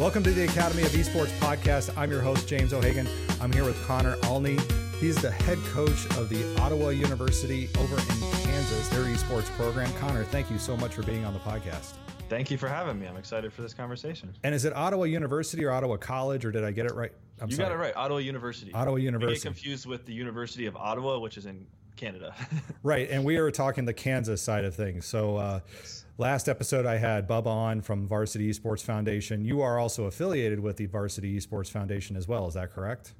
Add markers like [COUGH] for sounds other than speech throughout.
Welcome to the Academy of Esports podcast. I'm your host, James O'Hagan. I'm here with Connor Alne. He's the head coach of the Ottawa University over in Kansas, their esports program. Connor, thank you so much for being on the podcast. Thank you for having me. I'm excited for this conversation. And is it Ottawa University or Ottawa College, or did I get it right? I'm you sorry. got it right. Ottawa University. Ottawa University. We get confused with the University of Ottawa, which is in Canada. [LAUGHS] right, and we are talking the Kansas side of things. So, uh, last episode I had Bubba on from Varsity Esports Foundation. You are also affiliated with the Varsity Esports Foundation as well. Is that correct?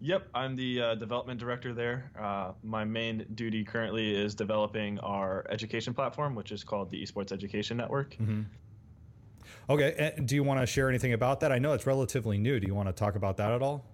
Yep, I'm the uh, development director there. Uh, my main duty currently is developing our education platform, which is called the Esports Education Network. Mm-hmm. Okay, and do you want to share anything about that? I know it's relatively new. Do you want to talk about that at all?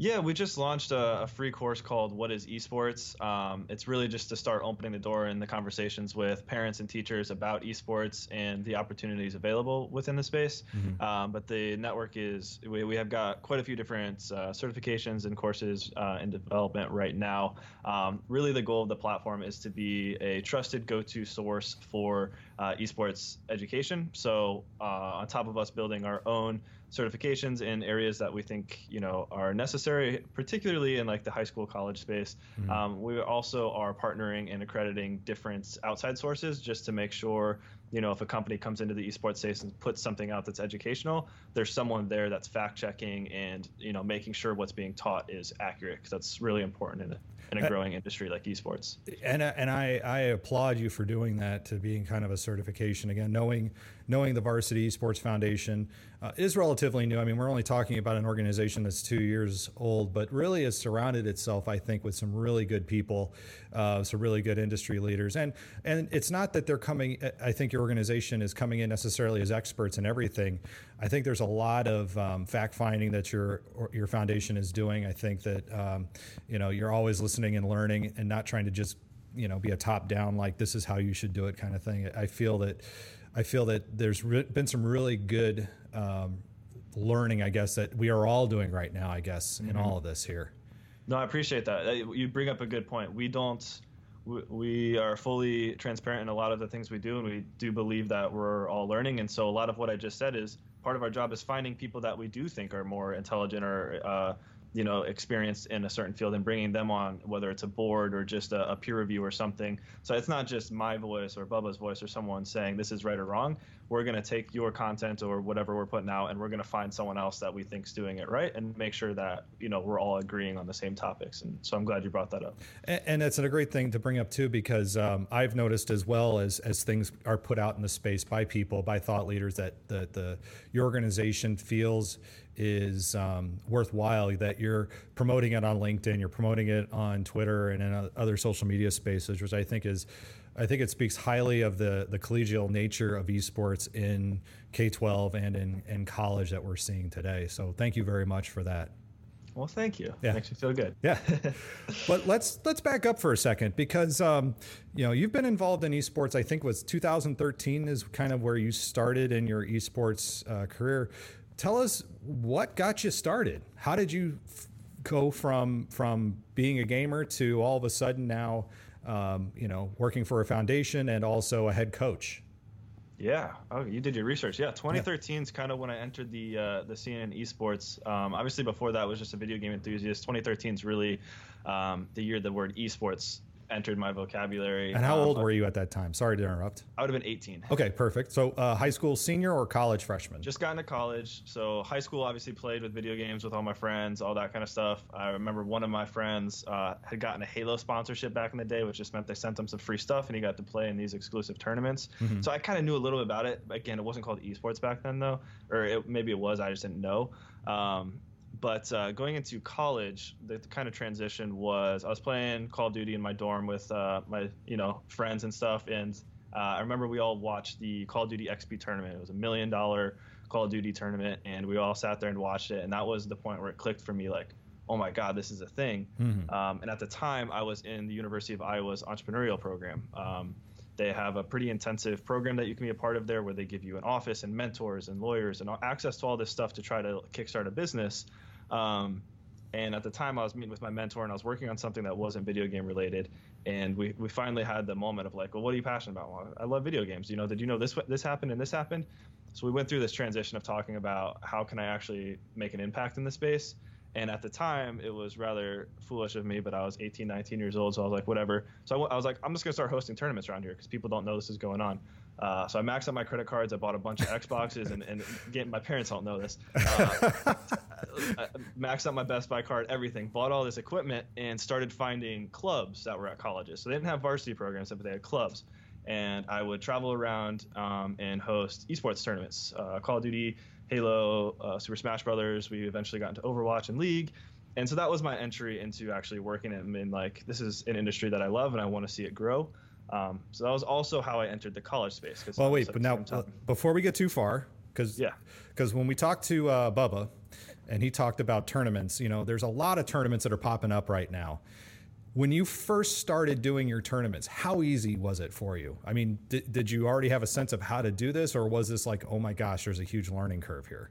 Yeah, we just launched a, a, free course called "What Is Esports." Um, it's really just to start opening the door in the conversations with parents and teachers about esports and the opportunities available within the space. Mm-hmm. Um, but the network is we, we have got quite a few different uh, certifications and courses uh, in development right now. Um, really, the goal of the platform is to be a trusted go-to source for uh, esports education. So, uh, on top of us building our own certifications in areas that we think you know are necessary, particularly in like the high school college space. Mm-hmm. Um, we also are partnering and accrediting different outside sources just to make sure you know if a company comes into the esports space and puts something out that's educational, there's someone there that's fact checking and you know making sure what's being taught is accurate because that's really important in a, in a growing industry like esports. And and I I applaud you for doing that to being kind of a certification again, knowing knowing the Varsity Esports Foundation uh, is relatively new. I mean, we're only talking about an organization that's two years old, but really has surrounded itself, I think, with some really good people, uh, some really good industry leaders. And and it's not that they're coming. I think your organization is coming in necessarily as experts in everything. I think there's a lot of um, fact finding that your your foundation is doing. I think that um, you know you're always listening and learning and not trying to just you know be a top down like this is how you should do it kind of thing. I feel that I feel that there's re- been some really good um, learning, I guess, that we are all doing right now, I guess, mm-hmm. in all of this here. No, I appreciate that. Uh, you bring up a good point. We don't, we are fully transparent in a lot of the things we do, and we do believe that we're all learning. And so, a lot of what I just said is part of our job is finding people that we do think are more intelligent or uh, you know experienced in a certain field and bringing them on whether it's a board or just a, a, peer review or something. So it's not just my voice or bubba's voice or someone saying this is right or wrong we're going to take your content or whatever we're putting out and we're going to find someone else that we think's doing it right and make sure that you know we're all agreeing on the same topics. And so i'm glad you brought that up. And, and it's a great thing to bring up too because um, i've noticed as well as as things are put out in the space by people by thought leaders that the, the your organization feels is um, worthwhile that you're promoting it on linkedin you're promoting it on twitter and in other social media spaces which i think is I think it speaks highly of the the collegial nature of esports in K-12 and in, in college that we're seeing today. So thank you very much for that. Well, thank you. Yeah. Makes me feel good. Yeah. [LAUGHS] but let's let's back up for a second because um, you know you've been involved in esports. I think was 2013 is kind of where you started in your esports uh, career. Tell us what got you started. How did you f- go from from being a gamer to all of a sudden now um, you know, working for a foundation and also a head coach. Yeah. Oh, you did your research. Yeah. 2013 yeah. is kind of when I entered the uh, the scene in esports. Um, obviously, before that, I was just a video game enthusiast. 2013 is really um, the year the word esports entered my vocabulary. And how um, old were you at that time? Sorry to interrupt. I would have been 18. Okay, perfect. So uh, high school senior or college freshman? Just got into college. So high school, obviously played with video games with all my friends, all that kind of stuff. I remember one of my friends uh, had gotten a Halo sponsorship back in the day, which just meant they sent him some free stuff, and he got to play in these exclusive tournaments. Mm-hmm. So I kind of knew a little bit about it. Again, it wasn't called esports back then, though, or it, maybe it was. I just didn't know. Um, but uh, going into college, the, the, kind of transition was I was playing Call of Duty in my dorm with uh, my you know friends and stuff, and uh, I remember we all watched the Call of Duty XP tournament. It was a million dollar Call of Duty tournament, and we all sat there and watched it, and that was the point where it clicked for me, like, oh my god, this is a thing. Mm-hmm. Um, and at the time, I was in the University of Iowa's entrepreneurial program. Um, they have a pretty intensive program that you can be a part of there where they give you an office and mentors and lawyers and access to all this stuff to try to kickstart a business. Um, and at the time, I was meeting with my mentor and I was working on something that wasn't video game related. And we, we finally had the moment of like, well, what are you passionate about? Well, I love video games. You know, did you know this this happened and this happened? so we went through this transition of talking about how can I actually make an impact in the space. And at the time, it was rather foolish of me, but I was 18, 19 years old, so I was like, whatever. So I, I was like, I'm just gonna start hosting tournaments around here because people don't know this is going on. Uh, so I maxed out my credit cards. I bought a bunch of [LAUGHS] Xboxes, and, and again, my parents don't know this. [LAUGHS] Uh, I maxed out my Best Buy card, everything. Bought all this equipment and started finding clubs that were at colleges. So they didn't have varsity programs, but they had clubs. And I would travel around um, and host esports tournaments, uh, Call of Duty, Halo, uh, Super Smash Brothers. We eventually got into Overwatch and League. And so that was my entry into actually working in, in like this is an industry that I love and I want to see it grow. Um, so that was also how I entered the college space. Well, wait, but now uh, before we get too far, because yeah, because when we talked to uh, Bubba, and he talked about tournaments, you know, there's a lot of tournaments that are popping up right now. When you first started doing your tournaments, how easy was it for you? I mean, did, did you already have a sense of how to do this, or was this like, oh my gosh, there's a huge learning curve here?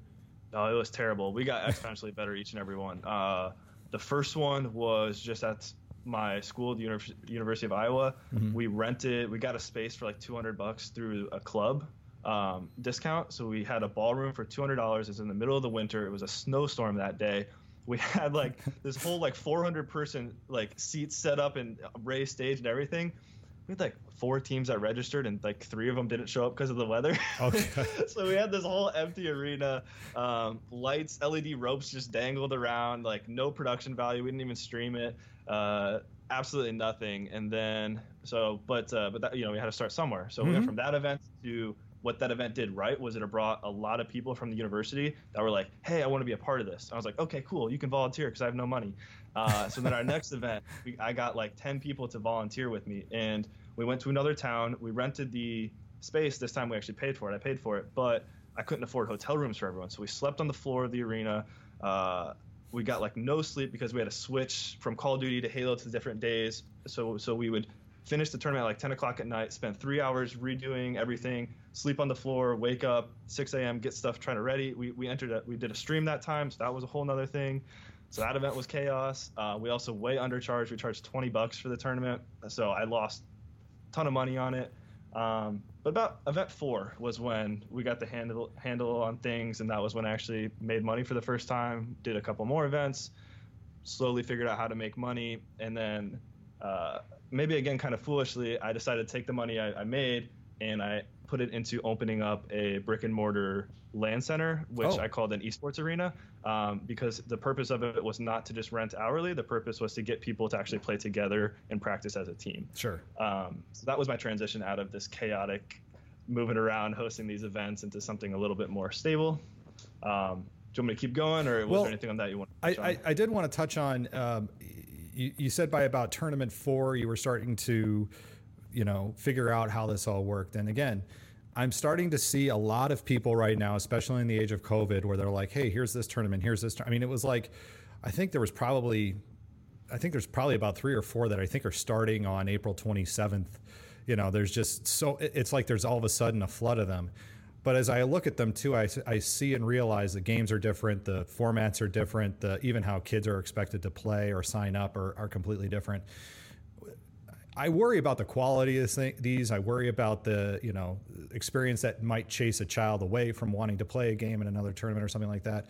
No, it was terrible. We got exponentially better each and every one. Uh, the first one was just at my school, the University of Iowa, mm-hmm. we rented, we got a space for like 200 bucks through a club um, discount. So we had a ballroom for $200. It's in the middle of the winter. It was a snowstorm that day. We [LAUGHS] had like this whole like 400 person like seats set up and raised stage and everything. We had like four teams that registered and like three of them didn't show up because of the weather. Okay. [LAUGHS] so we had this whole empty arena, um, lights, LED ropes just dangled around, like no production value. We didn't even stream it. Uh, absolutely nothing. And then so, but uh, but that you know we had to start somewhere. So mm-hmm. we went mm-hmm. from that event to what that event did right was it brought a lot of people from the university that were like, "Hey, I want to be a part of this." I was like, "Okay, cool. You can volunteer because I have no money." Uh, so then our [LAUGHS] next event, we, I got like ten people to volunteer with me, and we went to another town. We rented the space. This time we actually paid for it. I paid for it, but I couldn't afford hotel rooms for everyone, so we slept on the floor of the arena. Uh, we got like no sleep because we had to switch from Call of Duty to Halo to different days. So so we would finish the tournament at like 10 o'clock at night, spend three hours redoing everything, sleep on the floor, wake up 6 a.m., get stuff trying to ready. We we entered a, we did a stream that time, so that was a whole nother thing. So that event was chaos. Uh, we also way undercharged. We charged 20 bucks for the tournament, so I lost a ton of money on it. Um, but about event four was when we got the handle handle on things, and that was when I actually made money for the first time. Did a couple more events, slowly figured out how to make money, and then uh, maybe again kind of foolishly, I decided to take the money I, I made and I put it into opening up a brick and mortar LAN center, which oh. I called an esports arena, um, because the purpose of it was not to just rent hourly. The purpose was to get people to actually play together and practice as a team. Sure. Um, so that was my transition out of this chaotic, moving around, hosting these events into something a little bit more stable. Um, do you want me to keep going, or was well, there anything on that you want? I, I, I, did want to touch on. Um, you, you said by about tournament four, you were starting to you know, figure out how this all worked. And again, I'm starting to see a lot of people right now, especially in the age of COVID, where they're like, "Hey, here's this tournament. Here's this." I mean, it was like, I think there was probably, I think there's probably about three or four that I think are starting on April 27th. You know, there's just so it's like there's all of a sudden a flood of them. But as I look at them too, I, I see and realize the games are different, the formats are different, the, even how kids are expected to play or sign up are, are completely different. I worry about the quality of these. I worry about the you know experience that might chase a child away from wanting to play a game in another tournament or something like that.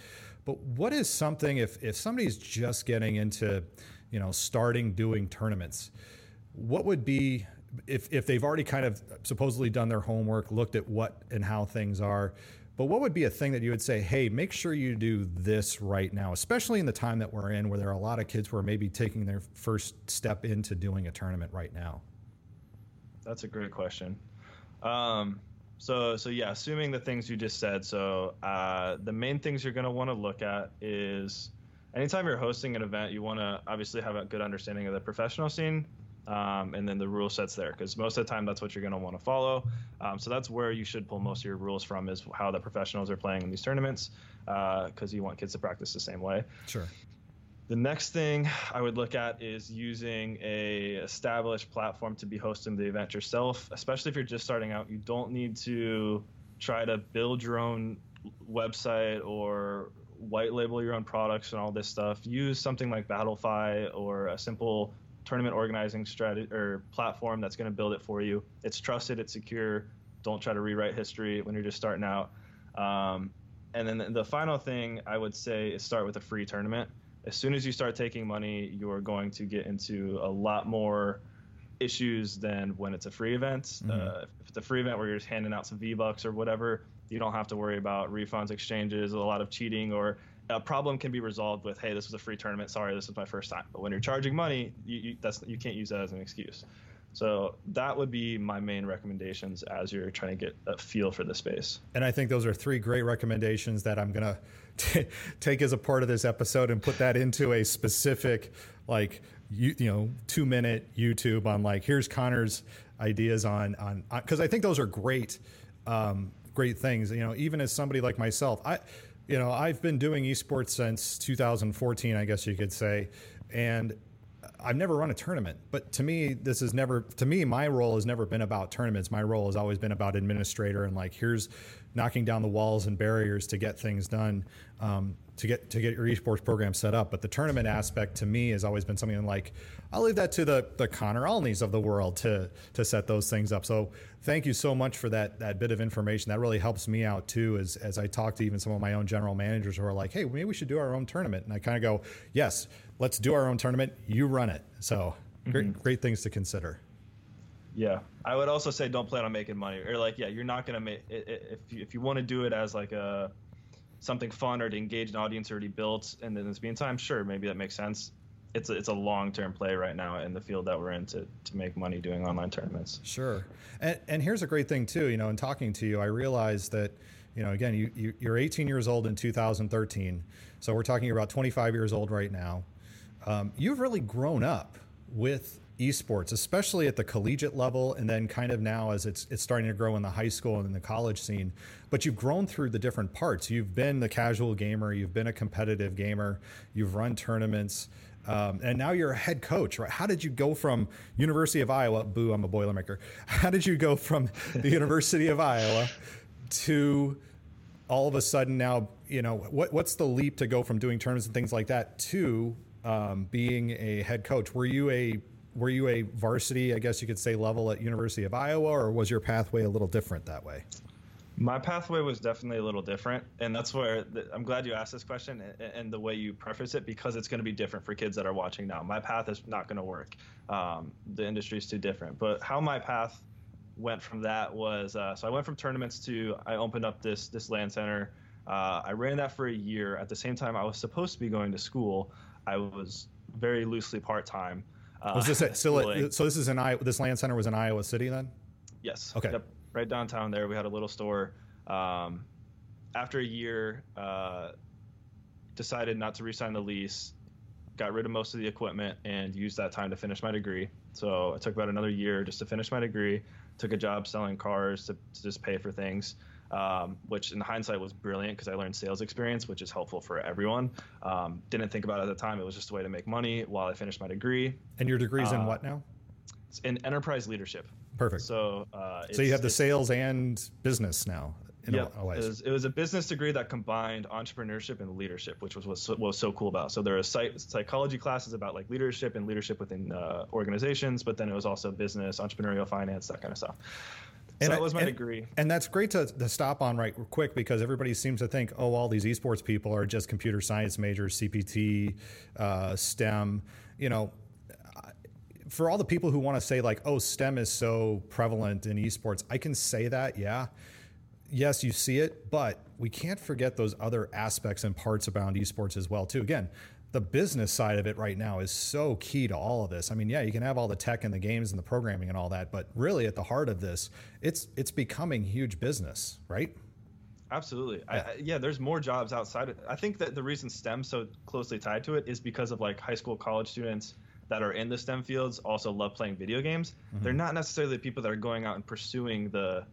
But what is something if if somebody's just getting into you know starting doing tournaments, what would be if if they've already kind of supposedly done their homework, looked at what and how things are, but what would be a thing that you would say, hey, make sure you do this right now, especially in the time that we're in where there are a lot of kids who are maybe taking their first step into doing a tournament right now? That's a great question. Um, so, so yeah, assuming the things you just said. So, uh, the main things you're going to want to look at is anytime you're hosting an event, you want to obviously have a good understanding of the professional scene, um, and then the rule sets there because most of the time that's what you're going to want to follow. Um, so that's where you should pull most of your rules from is how the professionals are playing in these tournaments because uh, you want kids to practice the same way. Sure. The next thing I would look at is using a established platform to be hosting the event yourself, especially if you're just starting out. You don't need to try to build your own website or white label your own products and all this stuff. Use something like Battlefy or a simple tournament organizing strategy or platform that's going to build it for you. It's trusted, it's secure. Don't try to rewrite history when you're just starting out. Um, and then the final thing I would say is start with a free tournament. As soon as you start taking money, you're going to get into a lot more issues than when it's a free event. Mm-hmm. Uh, if it's a free event where you're just handing out some V bucks or whatever, you don't have to worry about refunds, exchanges, a lot of cheating, or a problem can be resolved with, "Hey, this was a free tournament. Sorry, this was my first time." But when you're charging money, you, you, that's you can't use that as an excuse. So that would be my main recommendations as you're trying to get a feel for the space. And I think those are three great recommendations that I'm going [LAUGHS] to take as a part of this episode and put that into a specific, like, you, you know, two minute YouTube on like, here's Connor's ideas on, on, because I think those are great, um, great things. You know, even as somebody like myself, I, you know, I've been doing esports since 2014, I guess you could say. And I've never run a tournament, but to me, this is never, to me, my role has never been about tournaments. My role has always been about administrator and like, here's knocking down the walls and barriers to get things done, um, to get, to get your esports program set up. But the tournament aspect to me has always been something like, I'll leave that to the, the Connor Alnes of the world to, to set those things up. So thank you so much for that, that bit of information. That really helps me out too, as, as I talk to even some of my own general managers who are like, Hey, maybe we should do our own tournament. And I kind of go, yes, let's do our own tournament. You run it. So great, mm-hmm. great things to consider. Yeah, I would also say don't plan on making money, or like, yeah, you're not gonna make if you, if you want to do it as like a something fun or to engage an audience already built, and then this meantime, sure, maybe that makes sense. It's a, it's a long term play right now in the field that we're in to, to make money doing online tournaments. Sure, and and here's a great thing too. You know, in talking to you, I realized that you know again you, you you're 18 years old in 2013, so we're talking about 25 years old right now um, you've really grown up with esports, especially at the collegiate level, and then kind of now as it's it's starting to grow in the high school and in the college scene. But you've grown through the different parts. You've been the casual gamer, you've been a competitive gamer, you've run tournaments. Um, and now you're a head coach, right? How did you go from University of Iowa? Boo, I'm a Boilermaker. How did you go from the [LAUGHS] University of Iowa to all of a sudden now? You know, what, what's the leap to go from doing tournaments and things like that to um, being a head coach. Were you a were you a varsity, I guess you could say, level at University of Iowa, or was your pathway a little different that way? My pathway was definitely a little different, and that's where the, I'm glad you asked this question and, and, the way you preface it because it's going to be different for kids that are watching now. My path is not going to work. Um, the industry is too different. But how my path went from that was uh, so I went from tournaments to I opened up this this LAN center. Uh, I ran that for a year. At the same time, I was supposed to be going to school. I was very loosely part time. Uh, was this at, [LAUGHS] at, so? This is in Iowa. This LAN center was in Iowa City then. Yes. Okay. Yep. Right downtown there, we had a little store. Um, after a year, uh, decided not to re-sign the lease. Got rid of most of the equipment and used that time to finish my degree. So it took about another year just to finish my degree. Took a job selling cars to, to just pay for things um, which in hindsight was brilliant because I learned sales experience, which is helpful for everyone. Um, didn't think about it at the time. It was just a way to make money while I finished my degree. And your degree's uh, in what now? It's in enterprise leadership. Perfect. So, uh, so you have the sales and business now. Yeah, it was, it was a business degree that combined entrepreneurship and leadership, which was what was, was so cool about. So there are psych, psychology classes about like leadership and leadership within uh, organizations, but then it was also business, entrepreneurial finance, that kind of stuff. And that was my and, degree. And that's great to, to stop on right quick because everybody seems to think, oh, all these esports people are just computer science majors, CPT, uh, STEM. You know, for all the people who want to say like, oh, STEM is so prevalent in esports, I can say that, yeah. Yes, you see it, but we can't forget those other aspects and parts around esports as well, too. Again, the business side of it right now is so key to all of this. I mean, yeah, you can have all the tech and the games and the programming and all that, but really at the heart of this, it's it's becoming huge business, right? Absolutely. Yeah. I, yeah, there's more jobs outside. Of, I think that the reason STEM so closely tied to it is because of like high school, college students that are in the STEM fields also love playing video games. Mm-hmm. They're not necessarily the people that are going out and pursuing the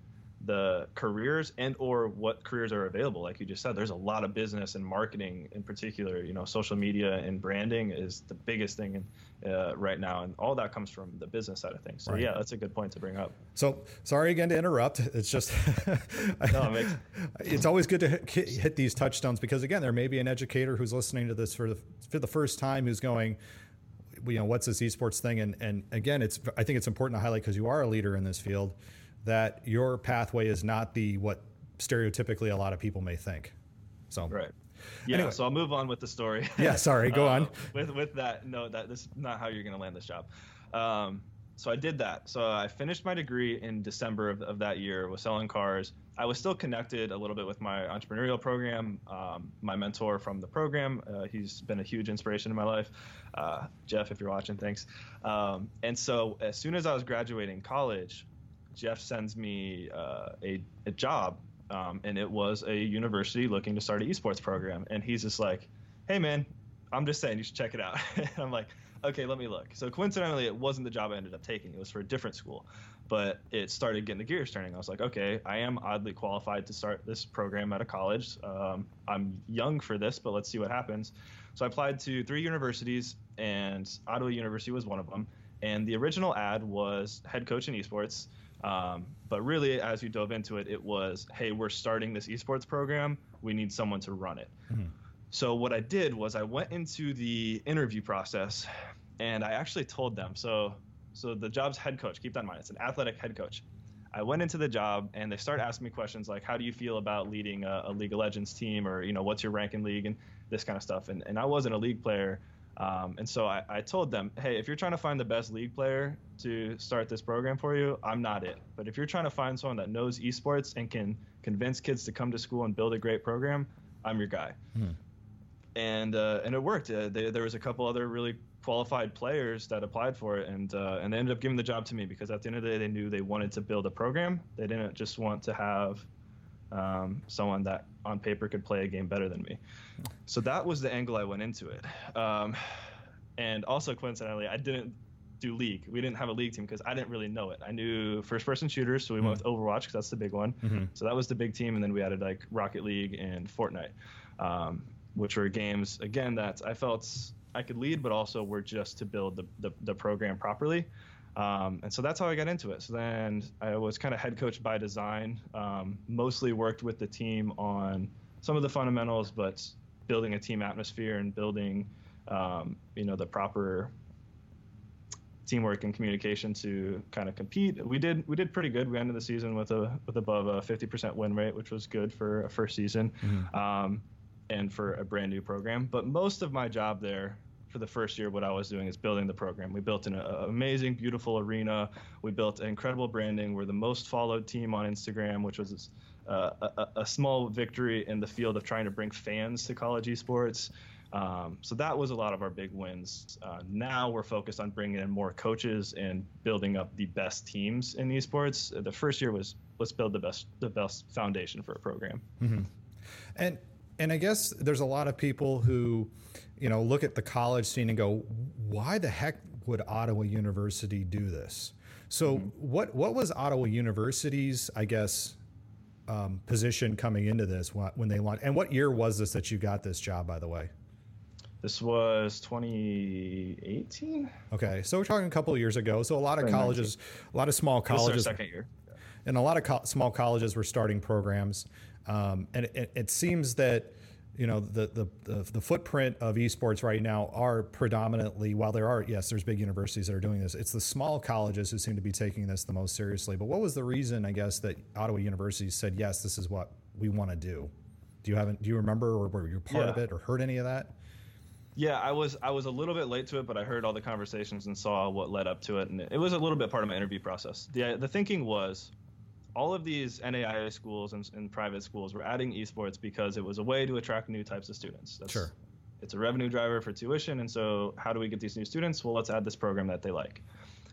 the careers and or what careers are available. Like you just said there's a lot of business and marketing in particular you know social media and branding is the biggest thing in, uh, right now. And all that comes from the business side of things. So right. yeah that's a good point to bring up. So sorry again to interrupt. It's just [LAUGHS] no, it makes... [LAUGHS] it's always good to hit, hit these touchstones because again there may be an educator who's listening to this for the, for the first time who's going you know what's this esports thing? And and again it's i think it's important to highlight because you are a leader in this field that your pathway is not the what stereotypically a lot of people may think. So right. Yeah, anyway. so I'll move on with the story. [LAUGHS] Yeah, sorry, go on. [LAUGHS] with with that, no, that this is not how you're going to land this job. Um, so I did that. So I finished my degree in December of, of that year. Was selling cars. I was still connected a little bit with my entrepreneurial program. Um, my mentor from the program, uh, he's been a huge inspiration in my life. Uh, Jeff, if you're watching, thanks. Um, and so as soon as I was graduating college, Jeff sends me uh, a, a job, um, and it was a university looking to start an esports program. And he's just like, "Hey, man, I'm just saying you should check it out." [LAUGHS] And I'm like, "Okay, let me look." So coincidentally, it wasn't the job I ended up taking. It was for a different school but it started getting the gears turning. I was like, okay, I am oddly qualified to start this program at a college. Um, I'm young for this, but let's see what happens. So I applied to three universities, and Ottawa University was one of them. And the original ad was head coach in esports. Um, but really, as you dove into it, it was, hey, we're starting this esports program. We need someone to run it. Mm-hmm. So what I did was I went into the interview process, and I actually told them. So so the job's head coach. Keep that in mind. It's an athletic head coach. I went into the job and they start asking me questions like, "How do you feel about leading a, a, League of Legends team?" or you know, "What's your rank in league?" and this kind of stuff. And and I wasn't a league player, um, and so I, I told them, "Hey, if you're trying to find the best league player to start this program for you, I'm not it. But if you're trying to find someone that knows esports and can convince kids to come to school and build a great program, I'm your guy." Hmm. And uh, and it worked. Uh, they, there was a couple other really qualified players that applied for it, and uh, and they ended up giving the job to me because at the end of the day, they knew they wanted to build a program. They didn't just want to have um, someone that on paper could play a game better than me. So that was the angle I went into it. Um, and also coincidentally, I didn't do league. We didn't have a league team because I didn't really know it. I knew first-person shooters, so we mm-hmm. went with Overwatch because that's the big one. Mm-hmm. So that was the big team, and then we added like Rocket League and Fortnite, um, which were games again that I felt I could lead, but also were just to build the, the, the program properly. Um, and so that's how I got into it. So then I was kind of head coach by design, um, mostly worked with the team on some of the fundamentals, but building a team atmosphere and building, um, you know, the proper teamwork and communication to kind of compete. We did we did pretty good. We ended the season with a with above a 50% win rate, which was good for a first season. Mm-hmm. Um, and for a brand new program. But most of my job there for the first year, what I was doing is building the program. We built an uh, amazing, beautiful arena. We built incredible branding. We're the most followed team on Instagram, which was uh, a, a, small victory in the field of trying to bring fans to college esports. Um, so that was a lot of our big wins. Uh, now we're focused on bringing in more coaches and building up the best teams in esports. The first year was let's build the best the best foundation for a program. Mm-hmm. And and I guess there's a lot of people who, you know, look at the college scene and go, why the heck would Ottawa University do this? So mm-hmm. what what was Ottawa University's, I guess, um, position coming into this when they launched? And what year was this that you got this job, by the way? This was 2018. Okay, so we're talking a couple of years ago. So a lot of colleges, a lot of small colleges. second year. And a lot of co- small colleges were starting programs. Um, and it, it, seems that you know the, the, the the footprint of esports right now are predominantly while there are yes there's big universities that are doing this it's the small colleges who seem to be taking this the most seriously but what was the reason i guess that ottawa university said yes this is what we want to do do you haven't do you remember or were you part yeah. of it or heard any of that yeah, I was I was a little bit late to it, but I heard all the conversations and saw what led up to it, and it was a little bit part of my interview process. the The thinking was, all of these NAIA schools and, and, private schools were adding esports because it was a way to attract new types of students. That's, sure. It's a revenue driver for tuition, and so how do we get these new students? Well, let's add this program that they like.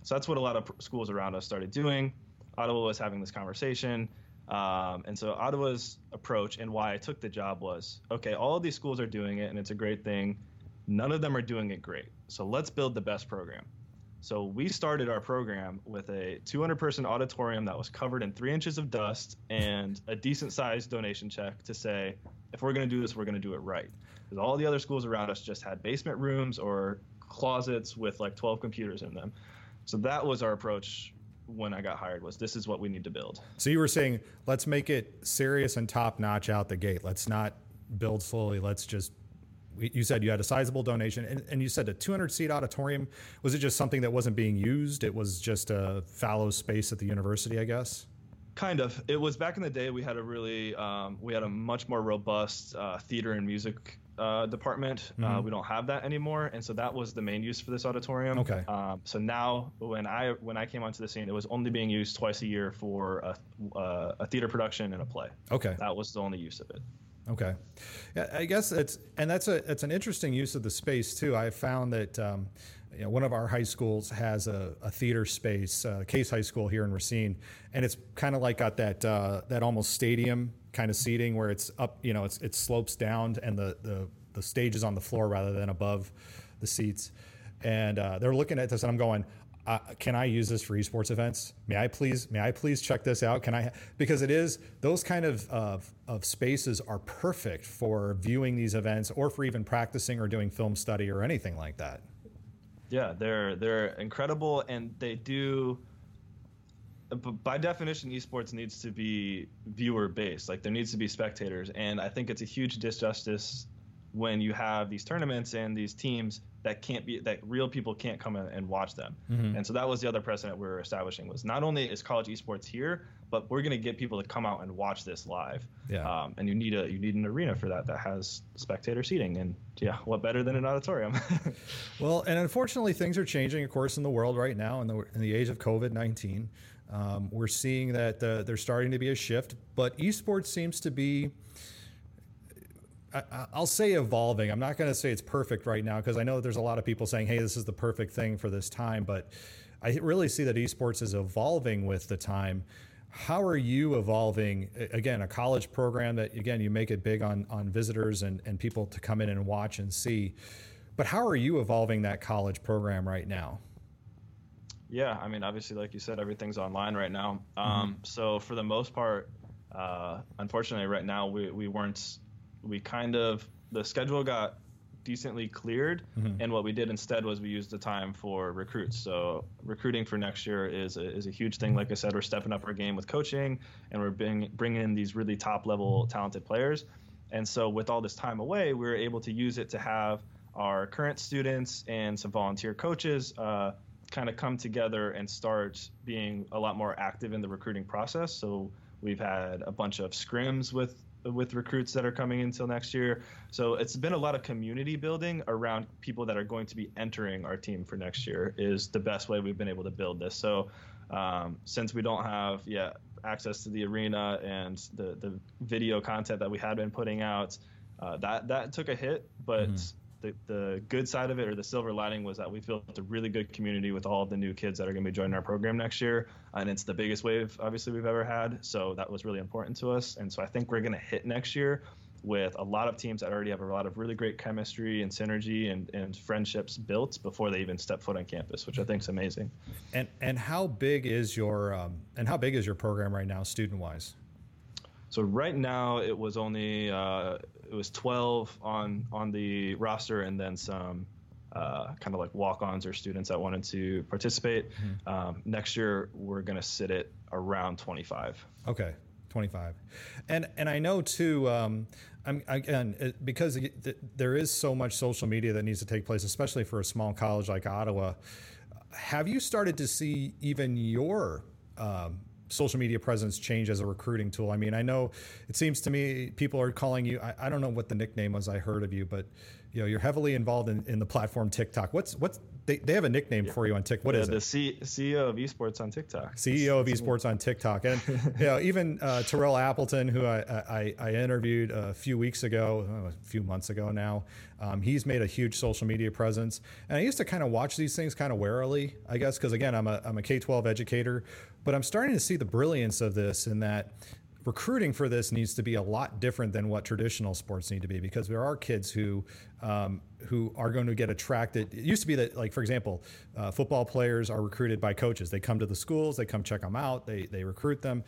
So that's what a lot of schools around us started doing. Ottawa was having this conversation. Um, and so Ottawa's approach and why I took the job was okay, all of these schools are doing it and it's a great thing. None of them are doing it great. So let's build the best program. So we started our program with a 200 person auditorium that was covered in three inches of dust and a decent sized donation check to say, if we're going to do this, we're going to do it right. Because all the other schools around us just had basement rooms or closets with like 12 computers in them. So that was our approach when I got hired was this is what we need to build. So you were saying let's make it serious and top notch out the gate. Let's not build slowly. Let's just you said you had a sizable donation and, and, you said a 200 seat auditorium was it just something that wasn't being used it was just a fallow space at the university i guess Kind of. It was back in the day. We had a really, um, we had a much more robust uh, theater and music uh, department. Uh, mm-hmm. Uh, we don't have that anymore, and so that was the main use for this auditorium. Okay. Um, so now, when I when I came onto the scene, it was only being used twice a year for a, uh, a theater production and a play. Okay. That was the only use of it. Okay, yeah, I guess it's and that's a it's an interesting use of the space too. I found that um, you know, one of our high schools has a, a theater space, uh, Case High School here in Racine, and it's kind of like got that uh, that almost stadium kind of seating where it's up, you know, it's it slopes down and the the the stage is on the floor rather than above the seats. And uh, they're looking at this, and I'm going, uh, can I use this for esports events? May I please, may I please check this out? Can I, because it is those kind of, of, of spaces are perfect for viewing these events or for even practicing or doing film study or anything like that. Yeah, they're they're incredible, and they do. By definition, esports needs to be viewer based. Like there needs to be spectators, and I think it's a huge disjustice when you have these tournaments and these teams that can't be that real people can't come in and watch them. Mm-hmm. And so that was the other precedent we are establishing was not only is college esports here, but we're going to get people to come out and watch this live. Yeah. Um, and you need a you need an arena for that that has spectator seating. And yeah, what better than an auditorium? [LAUGHS] well, and unfortunately, things are changing, of course, in the world right now in the in the age of COVID nineteen. Um, we're seeing that uh, there's starting to be a shift, but esports seems to be I, will say evolving. I'm not going to say it's perfect right now because I know there's a lot of people saying, "Hey, this is the perfect thing for this time." But I really see that esports is evolving with the time. How are you evolving? Again, a college program that again you make it big on on visitors and and people to come in and watch and see. But how are you evolving that college program right now? Yeah, I mean, obviously, like you said, everything's online right now. Um, mm-hmm. So for the most part, uh, unfortunately, right now we we weren't we kind of the schedule got decently cleared mm-hmm. and what we did instead was we used the time for recruits. So recruiting for next year is a, is a huge thing. Like i said we're stepping up our game with coaching and we're bring, bringing in these really top level talented players. And so with all this time away we were able to use it to have our current students and some volunteer coaches uh, kind of come together and start being a lot more active in the recruiting process. So we've had a bunch of scrims with with recruits that are coming until next year. So it's been a lot of community building around people that are going to be entering our team for next year is the best way we've been able to build this. So um, since we don't have yet access to the arena and the the video content that we had been putting out, uh, that that took a hit, but. Mm-hmm the, the good side of it or the silver lining was that we built a really good community with all of the new kids that are going to be joining our program next year. And it's the biggest wave, obviously, we've ever had. So that was really important to us. And so I think we're going to hit next year with a lot of teams that already have a lot of really great chemistry and synergy and, and friendships built before they even step foot on campus, which I think is amazing. And and how big is your um, and how big is your program right now, student wise? So right now it was only uh, it was 12 on on the roster, and then some uh, kind of like walk-ons or students that wanted to participate. Mm-hmm. Um, next year, we're going to sit it around 25. Okay, 25. And and I know too. Um, I'm, again, it, because it, there is so much social media that needs to take place, especially for a small college like Ottawa. Have you started to see even your um, social media presence change as a recruiting tool? I mean, I know it seems to me people are calling you. I, I don't know what the nickname was I heard of you, but you know you're heavily involved in, in the platform TikTok. What's what's they, they have a nickname yeah. for you on TikTok. What yeah, is the C- CEO of esports on TikTok. CEO of esports on TikTok, and [LAUGHS] you know even uh, Terrell Appleton, who I, I, I, interviewed a few weeks ago, oh, a few months ago now. Um, he's made a huge social media presence, and I used to kind of watch these things kind of warily, I guess, because again I'm a I'm a K-12 educator, but I'm starting to see the brilliance of this in that recruiting for this needs to be a lot different than what traditional sports need to be because there are kids who um, who are going to get attracted. It used to be that, like for example, uh, football players are recruited by coaches. They come to the schools, they come check them out, they they recruit them.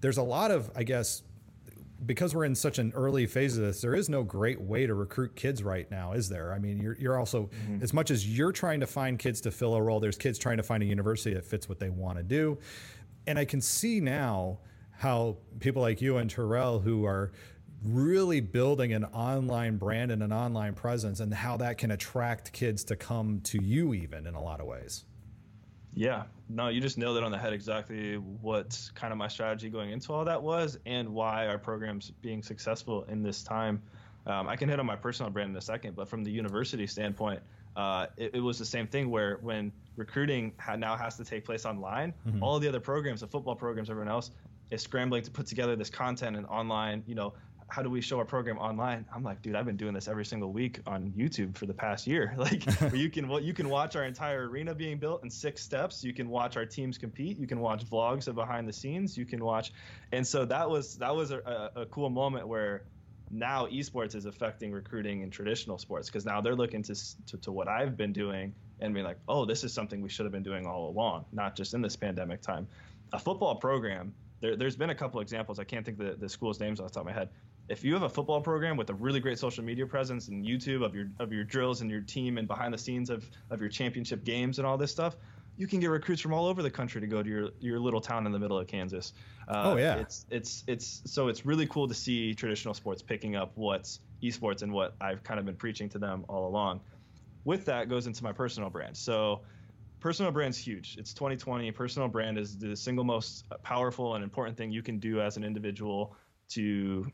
There's a lot of, I guess, because we're in such an early phase of this, there is no great way to recruit kids right now, is there? I mean, you're, you're also, mm-hmm. as much as you're trying to find kids to fill a role, there's kids trying to find a university that fits what they want to do. And I can see now how people like you and Terrell, who are really building an online brand and an online presence, and how that can attract kids to come to you, even in a lot of ways. Yeah, no, you just nailed it on the head exactly what kind of my strategy going into all that was and why our program's being successful in this time. Um, I can hit on my personal brand in a second, but from the university standpoint, uh, it, it, was the same thing where when recruiting ha- now has to take place online, mm-hmm. all the other programs, the football programs, everyone else is scrambling to put together this content and online, you know, how do we show our program online? I'm like, dude, I've been doing this every single week on YouTube for the past year. [LAUGHS] Like, [LAUGHS] you can well, you can watch our entire arena being built in six steps. You can watch our teams compete. You can watch vlogs of behind the scenes. You can watch, and so that was that was a, a, a cool moment where now esports is affecting recruiting in traditional sports because now they're looking to, to, to what I've been doing and being like, oh, this is something we should have been doing all along, not just in this pandemic time. A football program. There, has been a couple examples. I can't think the, the school's names off the top of my head if you have a football program with a really great social media presence and YouTube of your of your drills and your team and behind the scenes of of your championship games and all this stuff, you can get recruits from all over the country to go to your your little town in the middle of Kansas. Uh, oh yeah, it's it's it's so it's really cool to see traditional sports picking up what's esports and what I've kind of been preaching to them all along. With that goes into my personal brand. So personal brand's huge. It's 2020. Personal brand is the single most powerful and important thing you can do as an individual to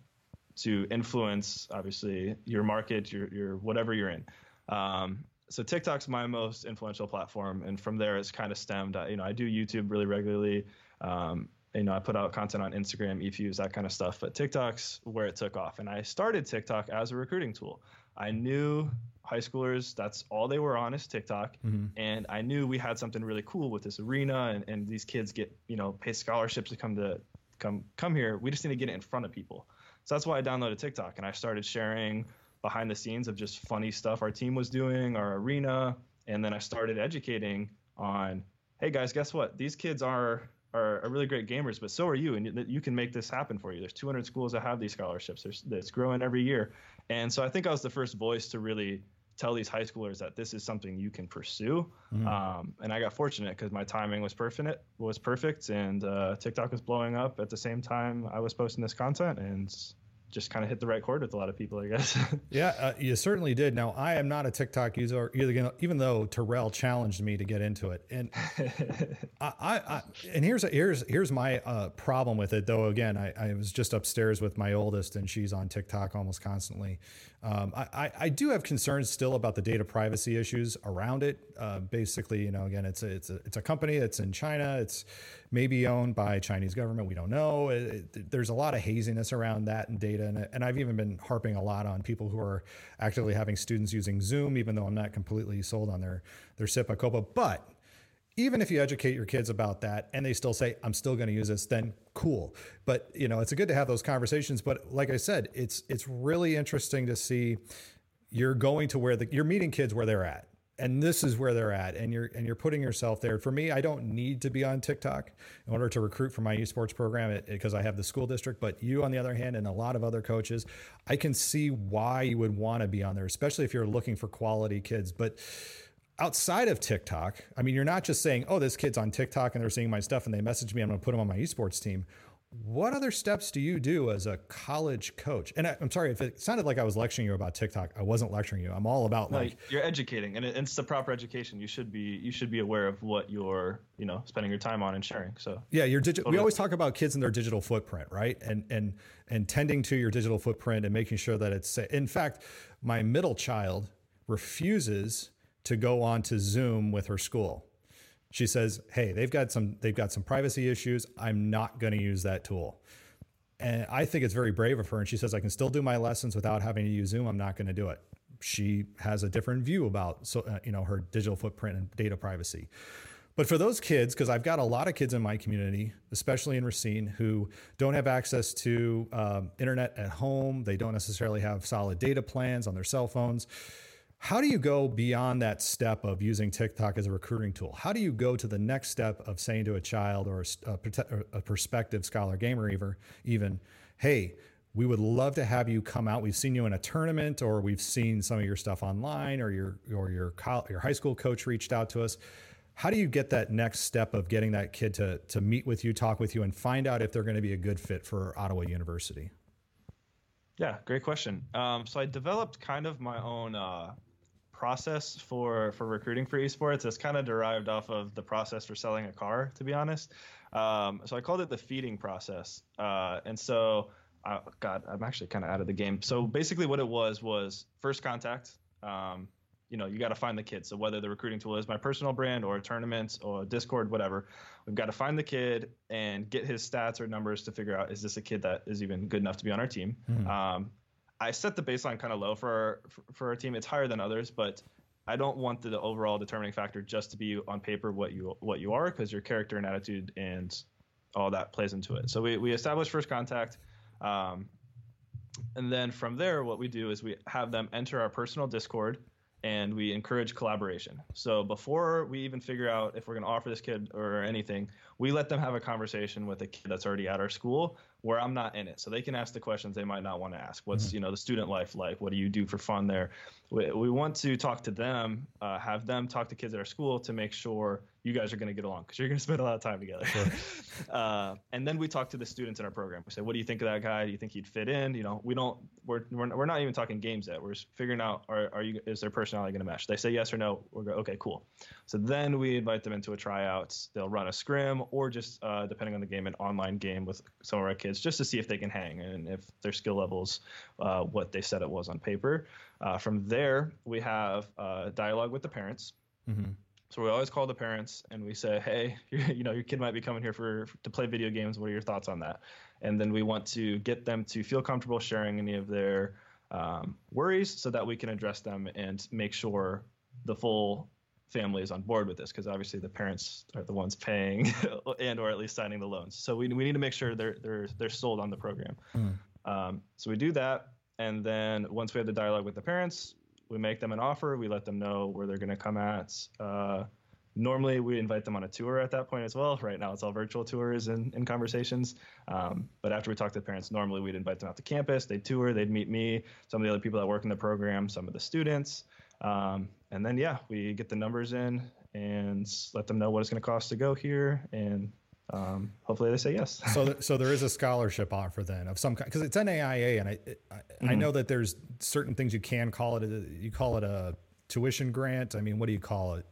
to influence obviously your market, your your whatever you're in. Um, so TikTok's my most influential platform, and from there it's kind of stemmed. You know, I do YouTube really regularly. Um, you know, I put out content on Instagram, eFuse, that kind of stuff. But TikTok's where it took off, and I started TikTok as a recruiting tool. I knew high schoolers that's all they were on is TikTok, mm-hmm. and I knew we had something really cool with this arena, and, and these kids get you know pay scholarships to come to come come here. We just need to get it in front of people. So that's why I downloaded TikTok and I started sharing behind the scenes of just funny stuff our team was doing, our arena, and then I started educating on, hey guys, guess what? These kids are are, are really great gamers, but so are you, and you, you can make this happen for you. There's 200 schools that have these scholarships. There's it's growing every year, and so I think I was the first voice to really tell these high schoolers that this is something you can pursue. Mm-hmm. Um, and I got fortunate because my timing was perfect. Was perfect, and uh, TikTok was blowing up at the same time I was posting this content, and just kind of hit the right chord with a lot of people, I guess. [LAUGHS] yeah, uh, you certainly did. Now, I am not a TikTok user, either, even though Terrell challenged me to get into it. And [LAUGHS] I, I, and here's a, here's here's my uh, problem with it, though. Again, I, I was just upstairs with my oldest, and she's on TikTok almost constantly. Um, I, I do have concerns still about the data privacy issues around it. Uh, basically, you know, again, it's a, it's a it's a company that's in China. It's maybe owned by Chinese government. We don't know. It, it, there's a lot of haziness around that and data, and, and I've even been harping a lot on people who are actively having students using Zoom, even though I'm not completely sold on their their CIPA COPPA, but even if you educate your kids about that and they still say i'm still going to use this then cool but you know it's good to have those conversations but like i said it's it's really interesting to see you're going to where the you're meeting kids where they're at and this is where they're at and you're and you're putting yourself there. For me i don't need to be on tiktok in order to recruit for my esports program because i have the school district. But you on the other hand and a lot of other coaches i can see why you would want to be on there especially if you're looking for quality kids. But outside of TikTok, I mean, you're not just saying, oh, this kid's on TikTok and they're seeing my stuff and they message me, I'm going to put them on my esports team. What other steps do you do as a college coach? And I, am sorry if it sounded like I was lecturing you about TikTok. I wasn't lecturing you. I'm all about no, like you're educating, and it's the proper education. You should be you should be aware of what you're you know spending your time on and sharing. So yeah, your digital. Totally. We always talk about kids and their digital footprint, right? And and and tending to your digital footprint and making sure that it's. In fact, my middle child refuses to go on to Zoom with her school. She says, "Hey, they've got some they've got some privacy issues. I'm not going to use that tool." And I think it's very brave of her. And she says, "I can still do my lessons without having to use Zoom. I'm not going to do it." She has a different view about so uh, you know her digital footprint and data privacy. But for those kids, because I've got a lot of kids in my community, especially in Racine, who don't have access to um, internet at home, they don't necessarily have solid data plans on their cell phones how do you go beyond that step of using TikTok as a recruiting tool? How do you go to the next step of saying to a child or a, a, prospective scholar gamer even, hey, we would love to have you come out. We've seen you in a tournament, or we've seen some of your stuff online, or your or your your high school coach reached out to us. How do you get that next step of getting that kid to to meet with you, talk with you, and find out if they're going to be a good fit for Ottawa University? Yeah, great question. Um, so I developed kind of my own uh, process for for recruiting for esports is kind of derived off of the process for selling a car, to be honest. Um, so I called it the feeding process. Uh, and so, uh, God, I'm actually kind of out of the game. So basically, what it was was first contact. Um, you know, you got to find the kid. So whether the recruiting tool is my personal brand or a tournament or Discord, whatever, we've got to find the kid and get his stats or numbers to figure out is this a kid that is even good enough to be on our team. Mm-hmm. Um, I set the baseline kind of low for our, for our team. It's higher than others, but I don't want the, the overall determining factor just to be on paper what you what you are because your character and attitude and all that plays into it. So we we establish first contact. Um, and then from there, what we do is we have them enter our personal Discord and we encourage collaboration. So before we even figure out if we're going to offer this kid or anything, we let them have a conversation with a kid that's already at our school where I'm not in it. So they can ask the questions they might not want to ask. What's, mm-hmm. you know, the student life like? What do you do for fun there? We, we want to talk to them, uh, have them talk to kids at our school to make sure you guys are going to get along because you're going [LAUGHS] to spend a lot of time together. Sure. [LAUGHS] uh, and then we talk to the students in our program. We say, what do you think of that guy? Do you think he'd fit in? You know, we don't, we're, we're, we're not even talking games yet. We're figuring out, are, are you, is their personality going to mesh? They say yes or no. We're go, okay, cool. So then we invite them into a tryout. They'll run a scrim or just, uh, depending on the game, an online game with some of our kids just to see if they can hang and if their skill levels, uh, what they said it was on paper. Uh, from there, we have uh, dialogue with the parents. Mm-hmm. So we always call the parents and we say, "Hey, [LAUGHS] you know, your kid might be coming here for to play video games. What are your thoughts on that?" And then we want to get them to feel comfortable sharing any of their um, worries, so that we can address them and make sure the full family is on board with this because obviously the parents are the ones paying [LAUGHS] and or at least signing the loans. So we, we need to make sure they're they're they're sold on the program. Mm. Um, so we do that, and then once we have the dialogue with the parents, we make them an offer. We let them know where they're going to come at. Uh, normally, we invite them on a tour at that point as well. Right now, it's all virtual tours and, and conversations. Um, but after we talk to the parents, normally we'd invite them out to campus. They'd tour. They'd meet me, some of the other people that work in the program, some of the students. Um, and then, yeah, we get the numbers in and let them know what it's going to cost to go here and um, hopefully they say yes. [LAUGHS] so, th- so there is a scholarship offer then of some kind because it's NAIA, and I, I, mm-hmm. I, know that there's certain things you can call it. A, you call it a tuition grant. I mean, what do you call it?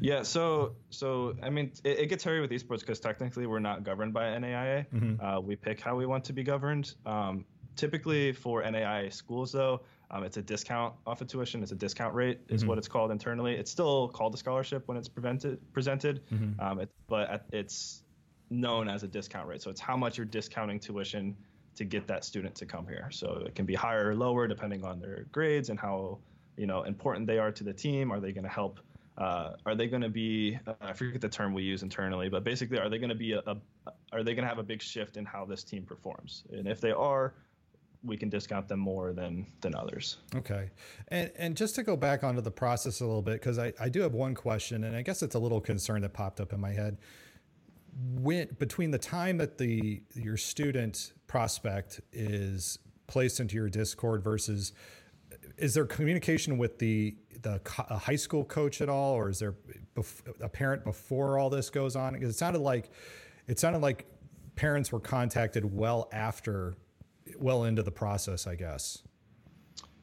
Yeah, so so I mean, it, it gets hairy with esports because technically we're not governed by NAIA. Mm-hmm. Uh, we pick how we want to be governed. Um, typically for NAIA schools, though, um, it's a discount off of tuition. It's a discount rate, is mm-hmm. what it's called internally. It's still called a scholarship when it's prevented, presented, mm-hmm. um, it, but it's known as a discount rate. So it's how much you're discounting tuition to get that student to come here. So it can be higher or lower depending on their grades and how you know important they are to the team. Are they going to help? Uh, are they going to be? Uh, I forget the term we use internally, but basically, are they going to be a, a are they going to have a big shift in how this team performs? And if they are, we can discount them more than than others. Okay, and and just to go back onto the process a little bit because I I do have one question, and I guess it's a little concern that popped up in my head when between the time that the your student prospect is placed into your Discord versus is there communication with the the high school coach at all, or is there a parent before all this goes on? Because it sounded like it sounded like parents were contacted well after, well into the process, I guess.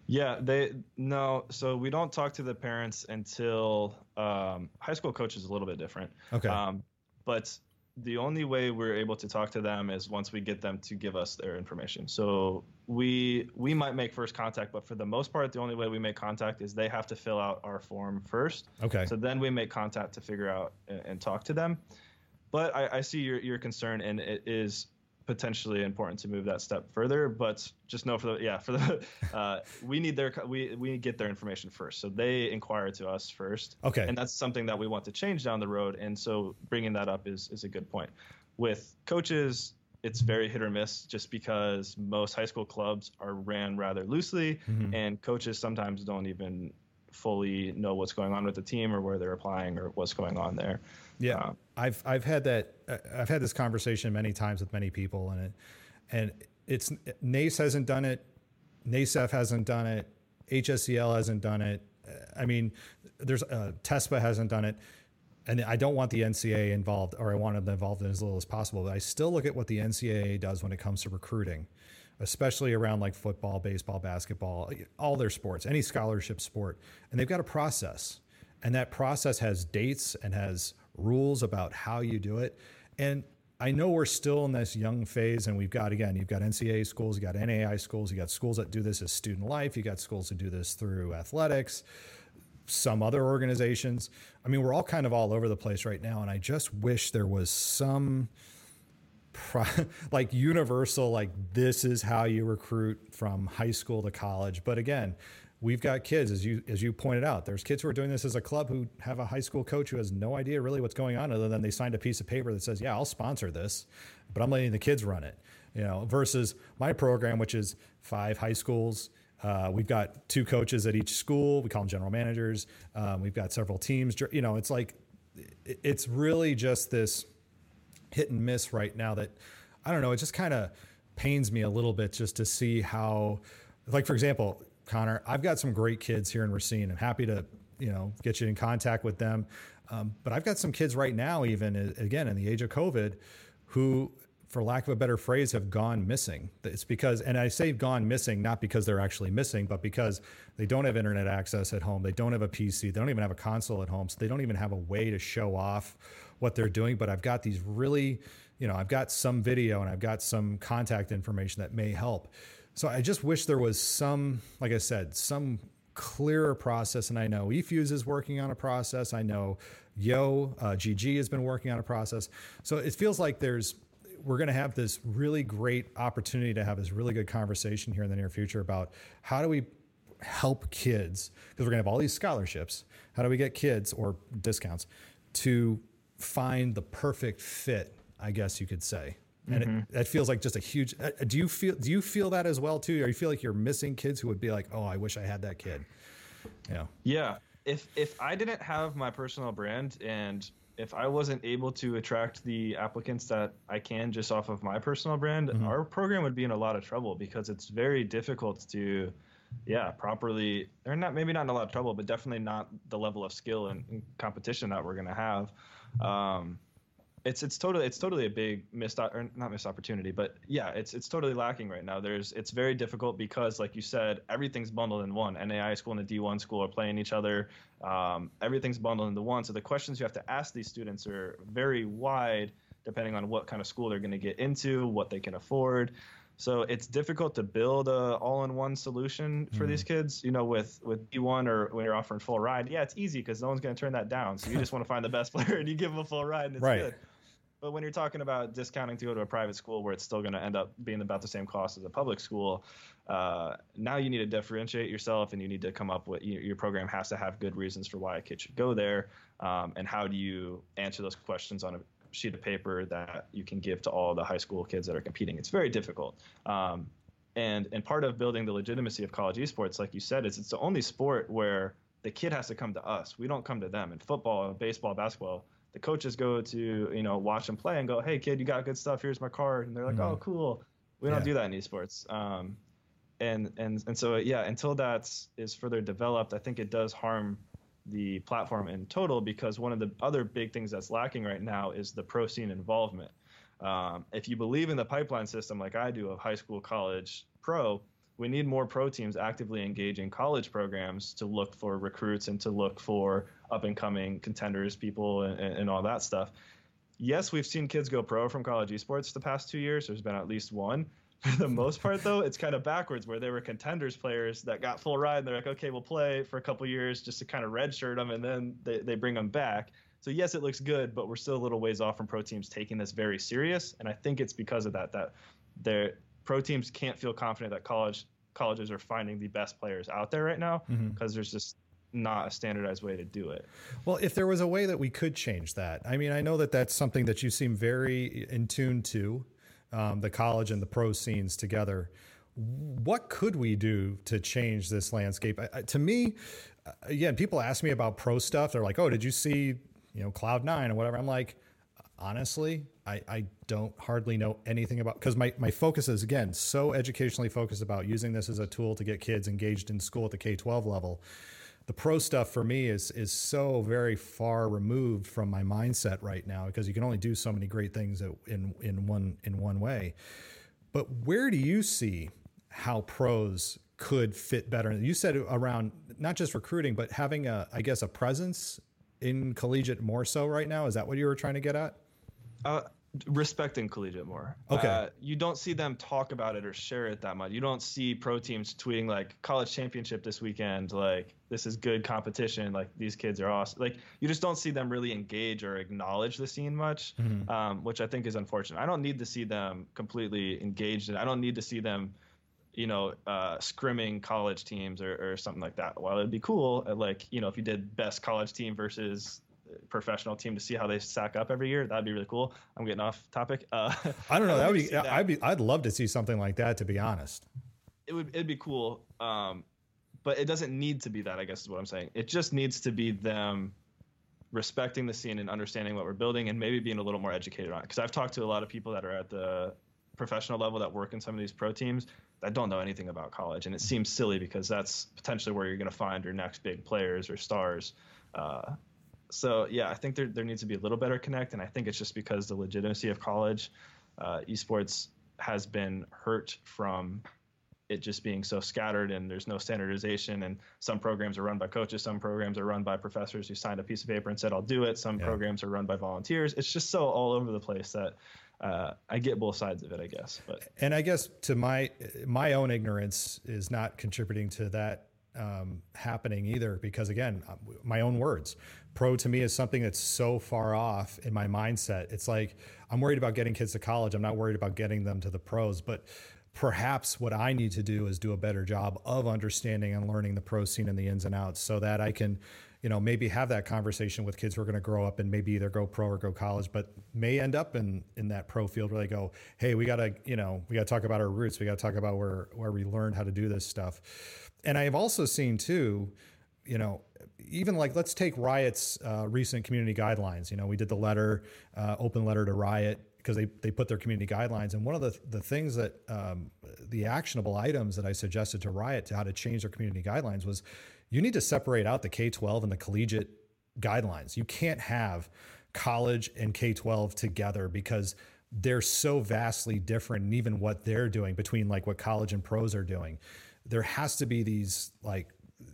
Yeah, they no. So we don't talk to the parents until um, high school coach is a little bit different. Okay. Um, but the only way we're able to talk to them is once we get them to give us their information. So we we might make first contact, but for the most part, the only way we make contact is they have to fill out our form first. Okay. So then we make contact to figure out and, and talk to them. But I, I see your your concern, and it is potentially important to move that step further. But just know for the yeah for the [LAUGHS] uh, we need their we we get their information first, so they inquire to us first. Okay, and that's something that we want to change down the road. And so bringing that up is is a good point. With coaches, it's very hit or miss just because most high school clubs are ran rather loosely, mm-hmm. and coaches sometimes don't even fully know what's going on with the team or where they're applying or what's going on there. Yeah, um, I've I've had that I've had this conversation many times with many people, and it and it's NACE hasn't done it, NASEF hasn't done it, HSEL hasn't done it. I mean, there's uh, TESPA hasn't done it. and I don't want the NCAA involved, or I want them involved in as little as possible. But I still look at what the NCAA does when it comes to recruiting, especially around like football, baseball, basketball, all their sports, any scholarship sport, and they've got a process, and that process has dates and has rules about how you do it, and I know we're still in this young phase, and we've got again, you've got NCAA schools, you've got NAIA schools, you've got schools that do this as student life, you got schools that do this through athletics, some other organizations. I mean, we're all kind of all over the place right now, and I just wish there was some [LAUGHS] like universal, like this is how you recruit from high school to college. But again, we've got kids as you as you pointed out. There's kids who are doing this as a club who have a high school coach who has no idea really what's going on other than they signed a piece of paper that says yeah i'll sponsor this but i'm letting the kids run it. You know versus my program which is five high schools uh, we've got two coaches at each school. We call them general managers. Um, we've got several teams. You know it's like it's really just this hit and miss right now that i don't know it just kind of pains me a little bit just to see how like for example Connor. I've got some great kids here in Racine. I'm happy to, you know, get you in contact with them. Um, but I've got some kids right now, even again in the age of COVID, who, for lack of a better phrase, have gone missing. It's because, and I say gone missing not because they're actually missing, but because they don't have internet access at home. They don't have a PC. They don't even have a console at home. So they don't even have a way to show off what they're doing. But I've got these really, you know, I've got some video and I've got some contact information that may help. So I just wish there was some, like I said, some clearer process. And I know eFuse is working on a process. I know Yo uh, GG has been working on a process. So it feels like there's we're going to have this really great opportunity to have this really good conversation here in the near future about how do we help kids because we're going to have all these scholarships. How do we get kids or discounts to find the perfect fit? I guess you could say and mm-hmm. it, that feels like just a huge. Uh, do you feel do you feel that as well too, or you feel like you're missing kids who would be like, oh, I wish I had that kid? Yeah. Yeah. If if I didn't have my personal brand and if I wasn't able to attract the applicants that I can just off of my personal brand, mm-hmm. our program would be in a lot of trouble because it's very difficult to, yeah, properly or not maybe not in a lot of trouble, but definitely not the level of skill and, and competition that we're going to have. Um, it's it's totally it's totally a big missed or not missed opportunity, but yeah, it's it's totally lacking right now. There's it's very difficult because, like you said, everything's bundled in one. NAIA school and a D1 school are playing each other. Um, everything's bundled into one. So the questions you have to ask these students are very wide, depending on what kind of school they're going to get into, what they can afford. So it's difficult to build a all-in-one solution for mm. these kids. You know, with with D1 or when you're offering full ride, yeah, it's easy because no one's going to turn that down. So you just want to find the best [LAUGHS] player and you give them a full ride, and it's right. good. But when you're talking about discounting to go to a private school where it's still going to end up being about the same cost as a public school, uh, now you need to differentiate yourself and you need to come up with your program has to have good reasons for why a kid should go there. Um, and how do you answer those questions on a sheet of paper that you can give to all the high school kids that are competing? It's very difficult. Um, and and part of building the legitimacy of college esports, like you said, is it's the only sport where the kid has to come to us. We don't come to them. In football, baseball, basketball, the coaches go to you know watch them play and go, "Hey kid, you got good stuff. Here's my card." And they're like, mm-hmm. "Oh, cool." We don't do that in esports. Um, and and and so yeah, until that is further developed, I think it does harm the platform in total because one of the other big things that's lacking right now is the pro scene involvement. Um, if you believe in the pipeline system like I do of high school, college, pro, we need more pro teams actively engaging college programs to look for recruits and to look for up and coming contenders, people, and, and, all that stuff. Yes, we've seen kids go pro from college esports the past two years. There's been at least one. [LAUGHS] For the most part, though, it's kind of backwards where they were contenders players that got full ride and they're like, okay, we'll play for a couple years just to kind of redshirt them and then they, they bring them back. So yes, it looks good, but we're still a little ways off from pro teams taking this very serious. And I think it's because of that that they're pro teams can't feel confident that college colleges are finding the best players out there right now because mm-hmm. there's just not a standardized way to do it. Well, if there was a way that we could change that, I mean, I know that that's something that you seem very in tune to, um, the college and the pro scenes together. What could we do to change this landscape? I, to me, again, people ask me about pro stuff. They're like, "Oh, did you see, you know, Cloud Nine or whatever?" I'm like, honestly, I, I don't hardly know anything about because my, my focus is again so educationally focused about using this as a tool to get kids engaged in school at the K 12 level. the pro stuff for me is is so very far removed from my mindset right now because you can only do so many great things in in one in one way. But where do you see how pros could fit better? You said around not just recruiting, but having a I guess a presence in collegiate more so right now. Is that what you were trying to get at? Uh, respecting collegiate more. Okay. Uh, you don't see them talk about it or share it that much. You don't see pro teams tweeting like college championship this weekend, like this is good competition, like these kids are awesome. Like you just don't see them really engage or acknowledge the scene much, mm-hmm. um, which I think is unfortunate. I don't need to see them completely engaged, and I don't need to see them. You know, uh, scrimming college teams or, or something like that. While it'd be cool, uh, like you know, if you did best college team versus professional team to see how they stack up every year. That'd be really cool. I'm getting off topic. Uh, [LAUGHS] I don't know. [LAUGHS] That would be. That. I'd be. I'd love to see something like that. To be honest, it would. It'd be cool. Um, but it doesn't need to be that. I guess is what I'm saying. It just needs to be them respecting the scene and understanding what we're building, and maybe being a little more educated on it. Because I've talked to a lot of people that are at the professional level that work in some of these pro teams that don't know anything about college, and it seems silly because that's potentially where you're going to find your next big players or stars. Uh, so yeah, I think there there needs to be a little better connect, and I think it's just because the legitimacy of college uh, esports has been hurt from it just being so scattered and there's no standardization and some programs are run by coaches some programs are run by professors who signed a piece of paper and said i'll do it some yeah. programs are run by volunteers it's just so all over the place that uh, i get both sides of it i guess but and i guess to my my own ignorance is not contributing to that um, happening either because again uh, my own words pro to me is something that's so far off in my mindset. It's like i'm worried about getting kids to college. I'm not worried about getting them to the pros but perhaps what i need to do is do a better job of understanding and learning the pro scene and the ins and outs so that i can you know maybe have that conversation with kids who are going to grow up and maybe either go pro or go college but may end up in in that pro field where they go hey we got to you know we got to talk about our roots we got to talk about where where we learned how to do this stuff and I've also seen too, you know, even like let's take Riot's uh, recent community guidelines. You know, we did the letter, uh, open letter to Riot because they, they put their community guidelines. And one of the, the things that um, the actionable items that I suggested to Riot to how to change their community guidelines was you need to separate out the K 12 and the collegiate guidelines. You can't have college and K 12 together because they're so vastly different, and even what they're doing between like what college and pros are doing there has to be these like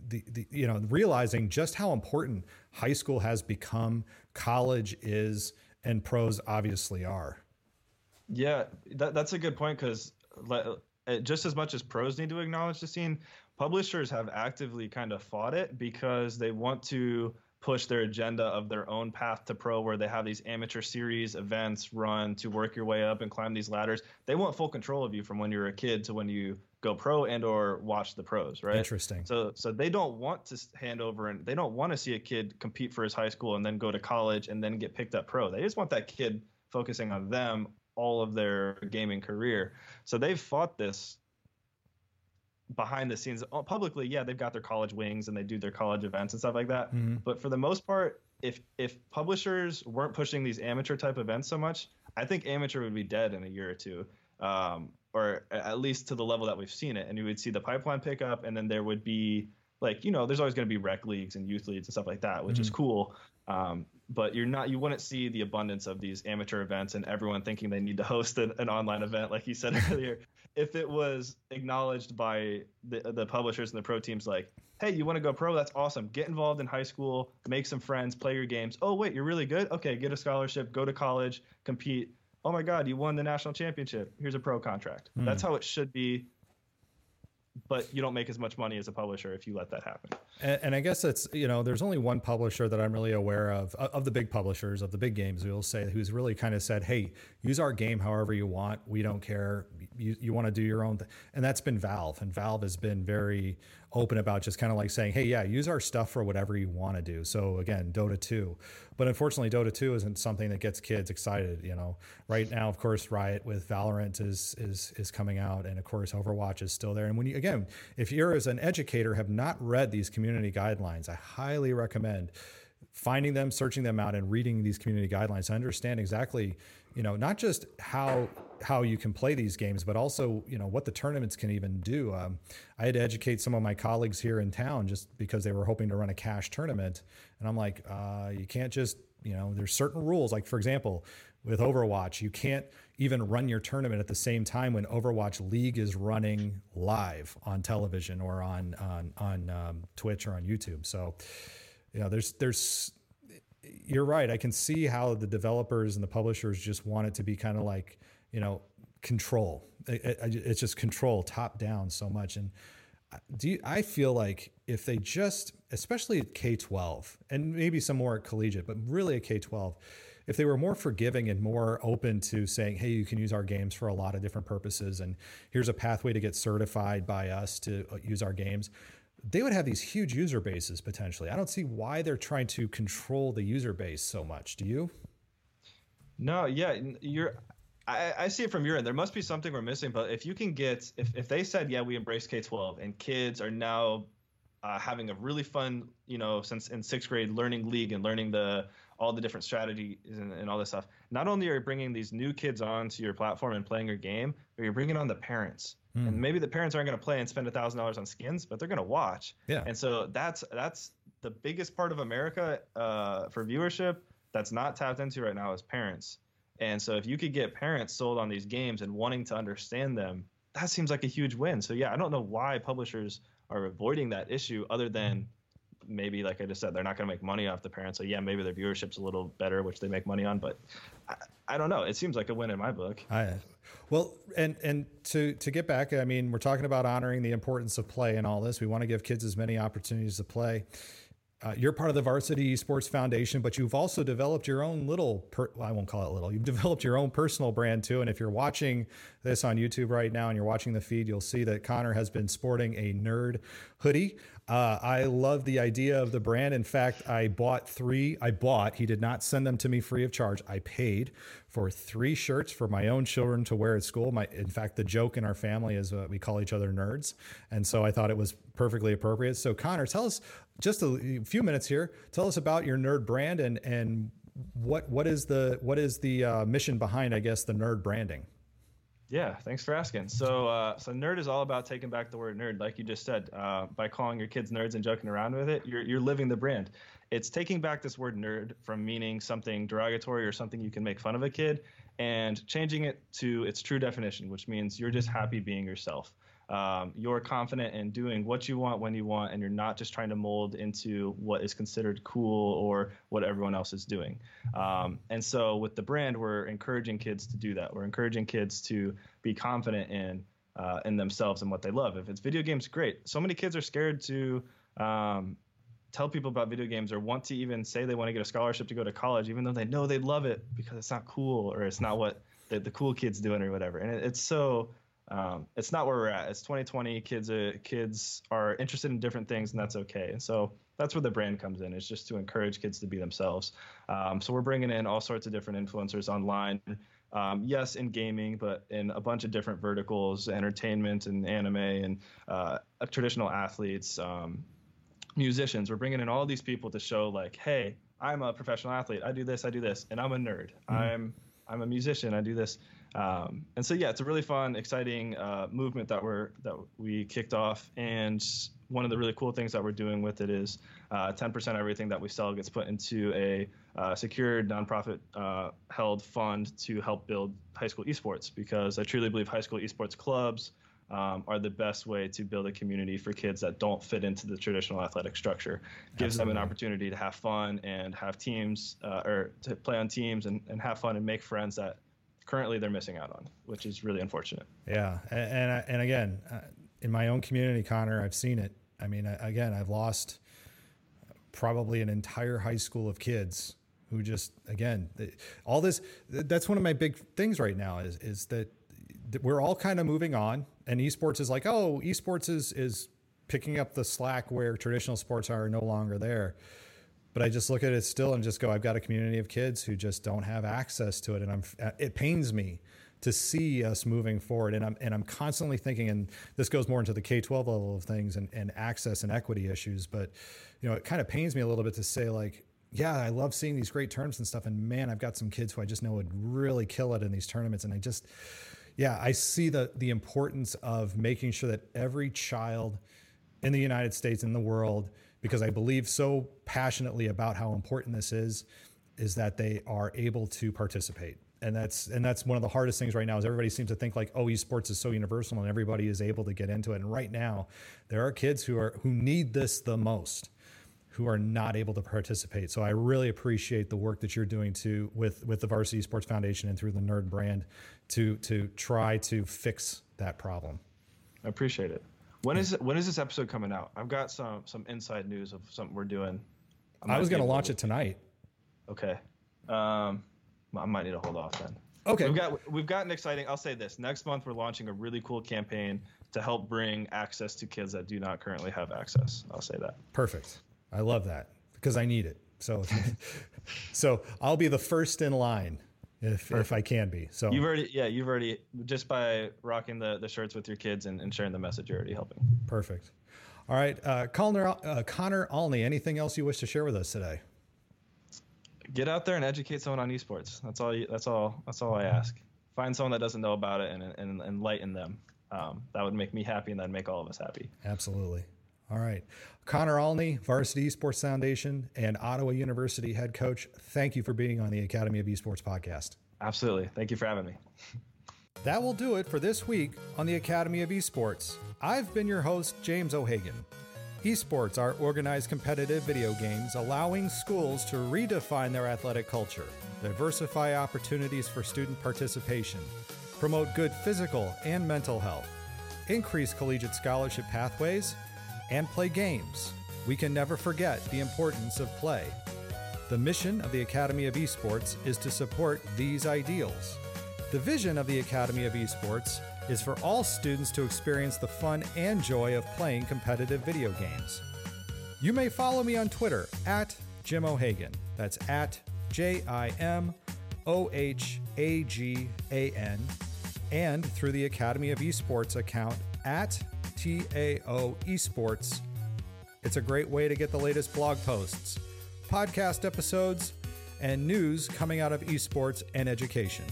the, the you know realizing just how important high school has become college is and pros obviously are yeah that, that's a good point because uh, just as much as pros need to acknowledge the scene publishers have actively kind of fought it because they want to push their agenda of their own path to pro where they have these amateur series events run to work your way up and climb these ladders. They want full control of you from when you're a kid to when you go pro and or watch the pros right? Interesting. So so they don't want to hand over and they don't want to see a kid compete for his high school and then go to college and then get picked up pro. They just want that kid focusing on them all of their gaming career. So they've fought this behind the scenes uh, publicly yeah they've got their college wings and they do their college events and stuff like that mm-hmm. but for the most part if if publishers weren't pushing these amateur type events so much i think amateur would be dead in a year or two um, or at least to the level that we've seen it and you would see the pipeline pick up and then there would be like you know there's always going to be rec leagues and youth leagues and stuff like that which mm-hmm. is cool um, but you're not you wouldn't see the abundance of these amateur events and everyone thinking they need to [LAUGHS] host an, an online event like you said [LAUGHS] earlier. If it was acknowledged by the, the publishers and the pro teams like hey you want to go pro? That's awesome. Get involved in high school make some friends play your games. Oh wait you're really good? Okay get a scholarship go to college compete. Oh my god you won the national championship. Here's a pro contract. Mm. that's how it should be but you don't make as much money as a publisher if you let that happen. And, and, I guess it's you know there's only one publisher that I'm really aware of of the big publishers of the big games. We'll say who's really kind of said, hey, use our game however you want. We don't care. You you want to do your own thing, and that's been Valve. And Valve has been very open about just kind of like saying, hey, yeah, use our stuff for whatever you want to do. So again, Dota 2. But unfortunately, Dota 2 isn't something that gets kids excited. You know, right now, of course, Riot with Valorant is is is coming out, and of course, Overwatch is still there. And when you again, if you're as an educator have not read these community guidelines, I highly recommend finding them, searching them out, and reading these community guidelines to understand exactly, you know, not just how how you can play these games, but also you know what the tournaments can even do. Um, I had to educate some of my colleagues here in town just because they were hoping to run a cash tournament, and I'm like, uh, you can't just you know, there's certain rules. Like for example, with Overwatch, you can't even run your tournament at the same time when Overwatch League is running live on television or on on on um, Twitch or on YouTube. So, you know, there's there's you're right. I can see how the developers and the publishers just want it to be kind of like you know control. It, it, it's just control top down so much and. Do you, I feel like if they just, especially at K 12 and maybe some more at collegiate, but really at K 12, if they were more forgiving and more open to saying, hey, you can use our games for a lot of different purposes, and here's a pathway to get certified by us to uh, use our games, they would have these huge user bases potentially. I don't see why they're trying to control the user base so much. Do you? No, yeah, you're. I, I, see it from your end. There must be something we're missing. But if you can get, if, if they said, yeah, we embrace K 12 and kids are now uh, having a really fun, you know, since in sixth grade, learning league and learning the all the different strategies and, and all this stuff. Not only are you bringing these new kids onto your platform and playing your game, but you're bringing on the parents. Mm. And maybe the parents aren't going to play and spend a thousand dollars on skins, but they're going to watch. Yeah. And so that's that's the biggest part of America uh, for viewership that's not tapped into right now is parents. And so if you could get parents sold on these games and wanting to understand them, that seems like a huge win. So yeah, I don't know why publishers are avoiding that issue other than maybe like I just said, they're not going to make money off the parents. So yeah, maybe their viewership's a little better, which they make money on. But I, I don't know. It seems like a win in my book. I, well, and and to to get back, I mean, we're talking about honoring the importance of play and all this. We want to give kids as many opportunities to play. Uh, you're part of the Varsity Esports Foundation, but you've also developed your own little, per, well, I won't call it little, you've developed your own personal brand too. And if you're watching this on YouTube right now and you're watching the feed, you'll see that Connor has been sporting a nerd hoodie. Uh, I love the idea of the brand. In fact, I bought three. I bought, he did not send them to me free of charge. I paid for three shirts for my own children to wear at school. My, in fact, the joke in our family is uh, we call each other nerds. And so I thought it was perfectly appropriate. So, Connor, tell us just a few minutes here. Tell us about your nerd brand and and what what is the what is the uh, mission behind, I guess, the nerd branding. Yeah, thanks for asking. So, uh, so nerd is all about taking back the word nerd, like you just said. Uh, by calling your kids nerds and joking around with it, you're you're living the brand. It's taking back this word nerd from meaning something derogatory or something you can make fun of a kid, and changing it to its true definition, which means you're just happy being yourself um, you're confident in doing what you want when you want, and you're not just trying to mold into what is considered cool or what everyone else is doing. Um, and so with the brand, we're encouraging kids to do that. We're encouraging kids to be confident in uh, in themselves and what they love. If it's video games, great. So many kids are scared to um, tell people about video games or want to even say they want to get a scholarship to go to college, even though they know they love it because it's not cool or it's not what the, the cool kids doing or whatever. And it, it's so um, it's not where we're at. It's 2020. Kids, uh, kids are interested in different things, and that's okay. And so that's where the brand comes in. It's just to encourage kids to be themselves. Um, so we're bringing in all sorts of different influencers online. Um, yes, in gaming, but in a bunch of different verticals, entertainment and anime and uh, traditional athletes, um, musicians. We're bringing in all these people to show like, hey, I'm a professional athlete. I do this, I do this, and I'm a nerd. Mm-hmm. I'm I'm a musician. I do this. Um, and so yeah, it's a really fun, exciting uh, movement that we're that we kicked off. And one of the really cool things that we're doing with it is uh, 10% of everything that we sell gets put into a uh, secured nonprofit uh, held fund to help build high school esports because I truly believe high school esports clubs. Um, are the best way to build a community for kids that don't fit into the traditional athletic structure. Gives Absolutely. them an opportunity to have fun and have teams, uh, or to play on teams and, and have fun and make friends that currently they're missing out on, which is really unfortunate. Yeah, and and, and again, uh, in my own community, Connor, I've seen it. I mean, again, I've lost probably an entire high school of kids who just again all this that's one of my big things right now is is that we're all kind of moving on and esports is like oh esports is is picking up the slack where traditional sports are no longer there but I just look at it still and just go, I've got a community of kids who just don't have access to it, and I'm uh, it pains me to see us moving forward. And I'm and I'm constantly thinking, and this goes more into the K twelve level of things and, and access and equity issues. But you know, it kind of pains me a little bit to say like yeah, I love seeing these great terms and stuff. And man, I've got some kids who I just know would really kill it in these tournaments. And I just, yeah, I see the the importance of making sure that every child in the United States in the world, because I believe so passionately about how important this is, is that they are able to participate. And that's and that's one of the hardest things right now is everybody seems to think like oh esports is so universal and everybody is able to get into it and right now there are kids who are who need this the most who are not able to participate. So I really appreciate the work that you're doing to with with the Varsity Esports Foundation and through the Nerd brand to to try to fix that problem. I appreciate it. When is when is this episode coming out? I've got some some inside news of something we're doing. I, I was going to launch it tonight. Okay. Um, I might need to hold off then. Okay. We've got we've got an exciting. I'll say this: next month we're launching a really cool campaign to help bring access to kids that do not currently have access. I'll say that. Perfect. I love that because I need it. So, [LAUGHS] so I'll be the first in line if Perfect. if I can be. So you've already, yeah, you've already just by rocking the the shirts with your kids and, and sharing the message, you're already helping. Perfect. All right, uh, Connor uh, Connor Alne. Anything else you wish to share with us today? Get out there and educate someone on esports. That's all. You, that's all. That's all I ask. Find someone that doesn't know about it and and, and enlighten them. Um, that would make me happy, and that'd make all of us happy. Absolutely. All right. Connor Alne, Varsity Esports Foundation, and Ottawa University head coach, thank you for being on the Academy of Esports podcast. Absolutely. Thank you for having me. That will do it for this week on the Academy of Esports. I've been your host, James O'Hagan. Esports are organized competitive video games allowing schools to redefine their athletic culture, diversify opportunities for student participation, promote good physical and mental health, increase collegiate scholarship pathways, and play games. We can never forget the importance of play. The mission of the Academy of Esports is to support these ideals. The vision of the Academy of Esports is for all students to experience the fun and joy of playing competitive video games. You may follow me on Twitter at Jim O'Hagan. That's at J I M O H A G A N, and through the Academy of Esports account at TAO Esports. It's a great way to get the latest blog posts, podcast episodes, and news coming out of esports and education.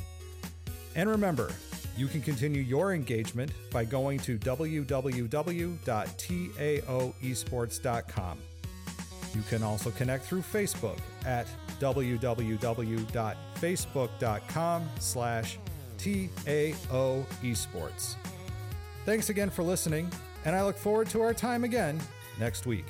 And remember, you can continue your engagement by going to www.taoesports.com. You can also connect through Facebook at www.facebook.com slash TAO Esports. Thanks again for listening, and I look forward to our time again next week.